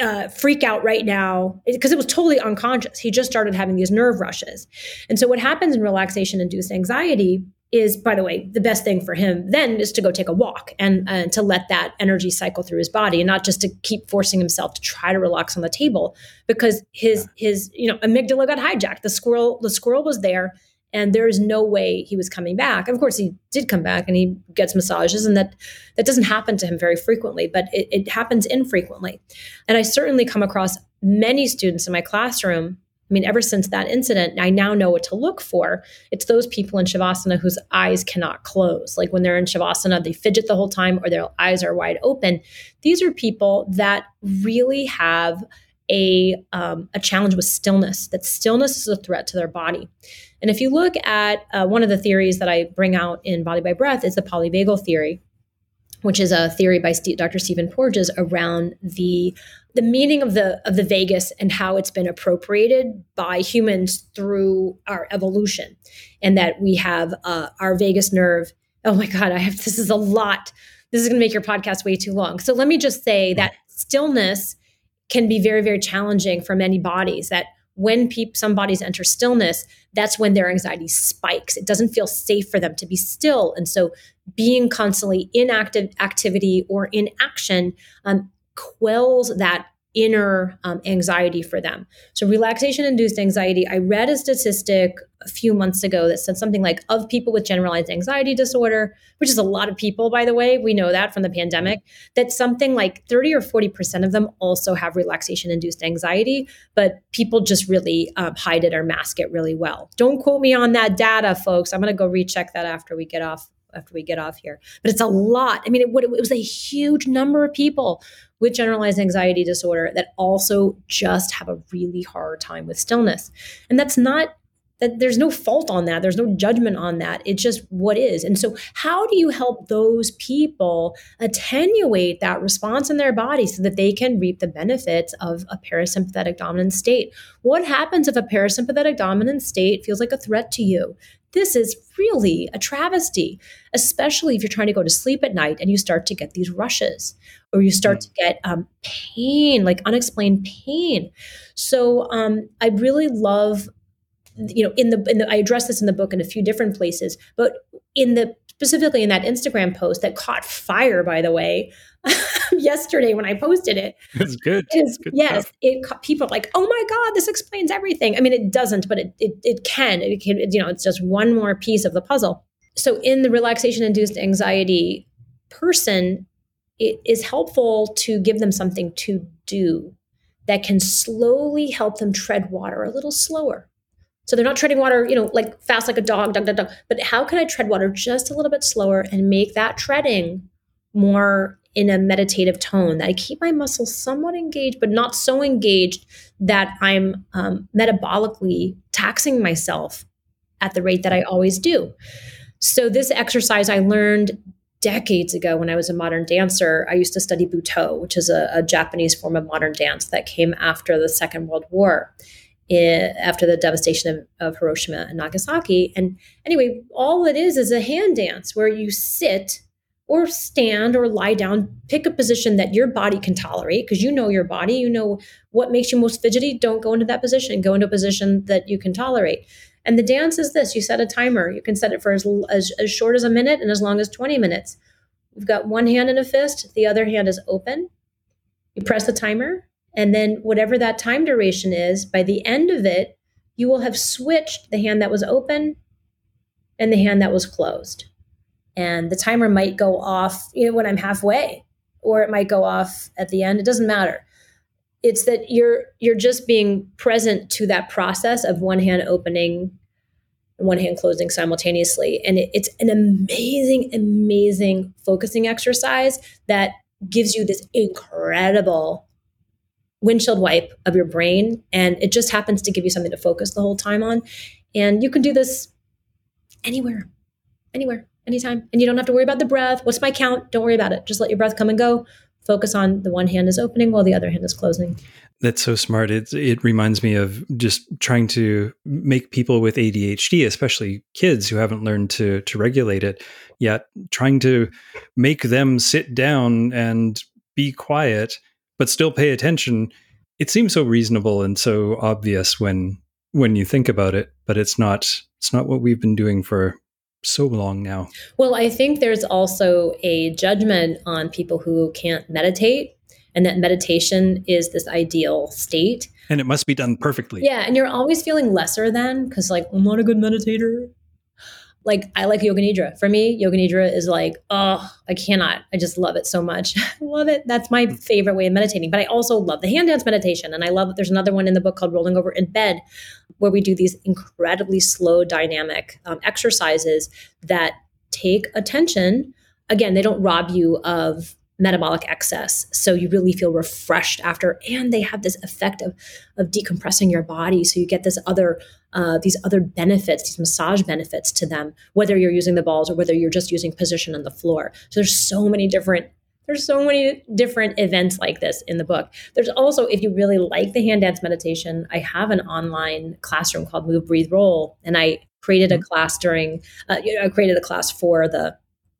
Uh, freak out right now. Because it was totally unconscious. He just started having these nerve rushes. And so, what happens in relaxation induced anxiety is, by the way, the best thing for him then is to go take a walk and, uh, to let that energy cycle through his body and not just to keep forcing himself to try to relax on the table because his his you know amygdala got hijacked. The squirrel the squirrel was there and there is no way he was coming back. Of course, he did come back and he gets massages, and that that doesn't happen to him very frequently, but it, it happens infrequently. And I certainly come across many students in my classroom. I mean, ever since that incident, I now know what to look for. It's those people in Shavasana whose eyes cannot close. Like when they're in Shavasana, they fidget the whole time or their eyes are wide open. These are people that really have a, um, a challenge with stillness, that stillness is a threat to their body. And if you look at uh, one of the theories that I bring out in Body by Breath is the polyvagal theory, which is a theory by Dr. Stephen Porges around the the meaning of the of the vagus and how it's been appropriated by humans through our evolution, and that we have uh, our vagus nerve. Oh my God, I have this is a lot. This is going to make your podcast way too long. So let me just say that stillness can be very very challenging for many bodies. That when people some bodies enter stillness that's when their anxiety spikes. It doesn't feel safe for them to be still. And so being constantly in active activity or in action um, quells that inner um, anxiety for them. So, relaxation induced anxiety. I read a statistic a few months ago that said something like of people with generalized anxiety disorder, which is a lot of people, by the way, we know that from the pandemic, that something like 30 or 40% of them also have relaxation induced anxiety, but people just really um, hide it or mask it really well. Don't quote me on that data, folks. I'm going to go recheck that after we get off after we get off here. But it's a lot. I mean, it, it was a huge number of people with generalized anxiety disorder that also just have a really hard time with stillness. And that's not that there's no fault on that. There's no judgment on that. It's just what is. And so how do you help those people attenuate that response in their body so that they can reap the benefits of a parasympathetic dominant state? What happens if a parasympathetic dominant state feels like a threat to you this is really a travesty, especially if you're trying to go to sleep at night and you start to get these rushes or you start mm. to get um, pain, like unexplained pain. So um, I really love, you know, in the, in the, I address this in the book in a few different places, but in the specifically in that Instagram post that caught fire, by the way, yesterday when I posted it. It's good. It's, good yes, stuff. it people like, oh my god, this explains everything. I mean, it doesn't, but it it, it can. It can. You know, it's just one more piece of the puzzle. So, in the relaxation induced anxiety person, it is helpful to give them something to do that can slowly help them tread water a little slower. So they're not treading water, you know, like fast like a dog, dog, dog, dog. But how can I tread water just a little bit slower and make that treading more in a meditative tone that I keep my muscles somewhat engaged, but not so engaged that I'm um, metabolically taxing myself at the rate that I always do. So, this exercise I learned decades ago when I was a modern dancer. I used to study Butoh, which is a, a Japanese form of modern dance that came after the Second World War. Eh, after the devastation of, of Hiroshima and Nagasaki. And anyway, all it is is a hand dance where you sit or stand or lie down, pick a position that your body can tolerate because you know your body, you know what makes you most fidgety. Don't go into that position, go into a position that you can tolerate. And the dance is this you set a timer. You can set it for as, as, as short as a minute and as long as 20 minutes. You've got one hand in a fist, the other hand is open. You press the timer, and then whatever that time duration is, by the end of it, you will have switched the hand that was open and the hand that was closed. And the timer might go off you know when i'm halfway or it might go off at the end. It doesn't matter. It's that you're you're just being present to that process of one hand opening and one hand closing simultaneously. And it, it's an amazing amazing focusing exercise that gives you this incredible windshield wipe of your brain and it just happens to give you something to focus the whole time on and you can do this anywhere anywhere anytime. And you don't have to worry about the breath. What's my count? Don't worry about it. Just let your breath come and go. Focus on the one hand is opening while the other hand is closing. That's so smart. It it reminds me of just trying to make people with ADHD, especially kids who haven't learned to to regulate it yet, trying to make them sit down and be quiet but still pay attention. It seems so reasonable and so obvious when when you think about it, but it's not it's not what we've been doing for so long now. Well, I think there's also a judgment on people who can't meditate and that meditation is this ideal state. And it must be done perfectly. Yeah, and you're always feeling lesser than because like I'm not a good meditator like I like yoga nidra. For me, yoga nidra is like, oh, I cannot. I just love it so much. Love it. That's my mm. favorite way of meditating. But I also love the hand dance meditation. And I love that there's another one in the book called Rolling Over in Bed, where we do these incredibly slow dynamic um, exercises that take attention. Again, they don't rob you of metabolic excess. So you really feel refreshed after, and they have this effect of, of decompressing your body. So you get this other uh, these other benefits, these massage benefits to them, whether you're using the balls or whether you're just using position on the floor. So there's so many different there's so many different events like this in the book. There's also, if you really like the hand dance meditation, I have an online classroom called Move, Breathe, Roll, and I created a mm-hmm. class during. Uh, I created a class for the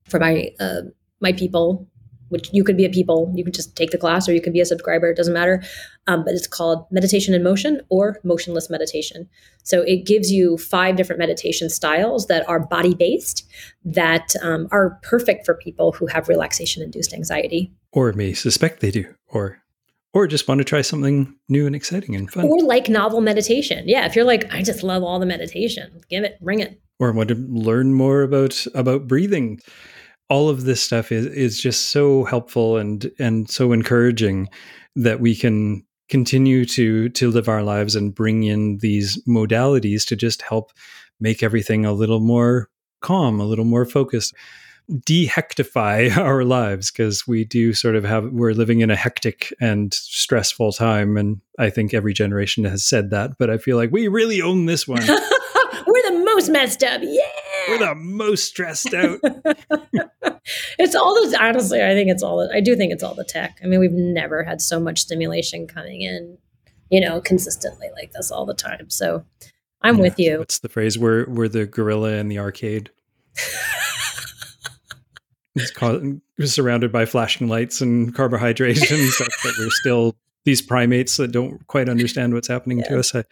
for my uh, my people which you could be a people, you could just take the class or you could be a subscriber, it doesn't matter. Um, but it's called Meditation in Motion or Motionless Meditation. So it gives you five different meditation styles that are body based, that um, are perfect for people who have relaxation induced anxiety. Or may suspect they do, or or just want to try something new and exciting and fun. Or like novel meditation. Yeah, if you're like, I just love all the meditation, give it, bring it. Or want to learn more about about breathing all of this stuff is is just so helpful and and so encouraging that we can continue to to live our lives and bring in these modalities to just help make everything a little more calm, a little more focused, dehectify our lives because we do sort of have we're living in a hectic and stressful time and I think every generation has said that, but I feel like we really own this one. we're the most messed up. Yeah. We're the most stressed out. it's all the honestly, I think it's all The, I do think it's all the tech. I mean, we've never had so much stimulation coming in, you know, consistently like this all the time. So I'm yeah, with you. What's the phrase? We're we're the gorilla in the arcade. it's called, surrounded by flashing lights and carbohydrates and stuff, but we're still these primates that don't quite understand what's happening yeah. to us. I,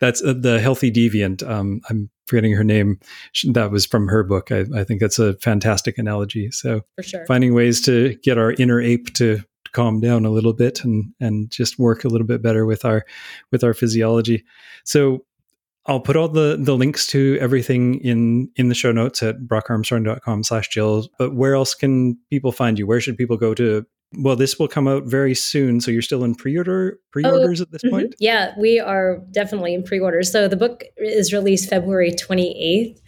that's uh, the healthy deviant. Um, I'm forgetting her name. That was from her book. I, I think that's a fantastic analogy. So sure. finding ways to get our inner ape to calm down a little bit and and just work a little bit better with our with our physiology. So I'll put all the the links to everything in in the show notes at brockarmstrong.com slash Jill. But where else can people find you? Where should people go to well, this will come out very soon, so you're still in pre-order pre-orders oh, at this mm-hmm. point. Yeah, we are definitely in pre-orders. So the book is released February 28th.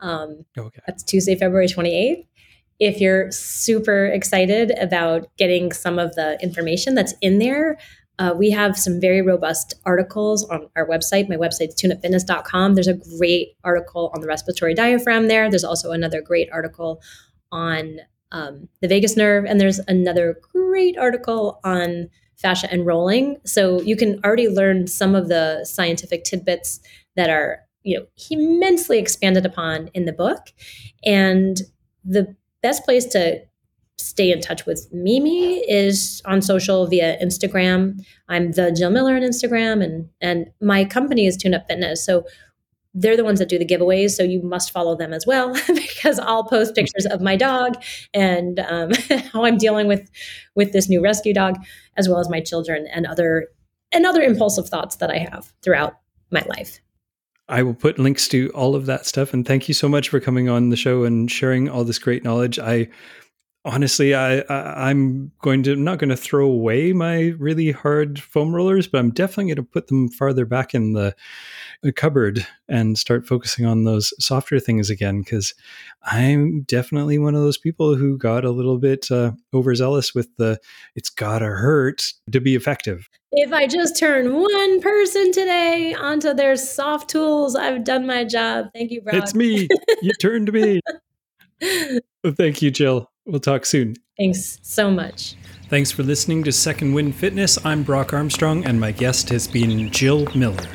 Um, okay, that's Tuesday, February 28th. If you're super excited about getting some of the information that's in there, uh, we have some very robust articles on our website. My website is tuneupfitness.com. There's a great article on the respiratory diaphragm there. There's also another great article on um, the vagus nerve. And there's another great article on fascia and rolling. So you can already learn some of the scientific tidbits that are, you know, immensely expanded upon in the book. And the best place to stay in touch with Mimi is on social via Instagram. I'm the Jill Miller on Instagram and and my company is Tune Up Fitness. So they're the ones that do the giveaways so you must follow them as well because i'll post pictures of my dog and um, how i'm dealing with with this new rescue dog as well as my children and other and other impulsive thoughts that i have throughout my life I will put links to all of that stuff. And thank you so much for coming on the show and sharing all this great knowledge. I honestly, I, I am going to I'm not going to throw away my really hard foam rollers, but I'm definitely going to put them farther back in the cupboard and start focusing on those softer things again because I'm definitely one of those people who got a little bit uh, overzealous with the it's gotta hurt to be effective. If I just turn one person today onto their soft tools, I've done my job. Thank you, Brock. It's me. You turned me. thank you, Jill. We'll talk soon. Thanks so much. Thanks for listening to Second Wind Fitness. I'm Brock Armstrong, and my guest has been Jill Miller.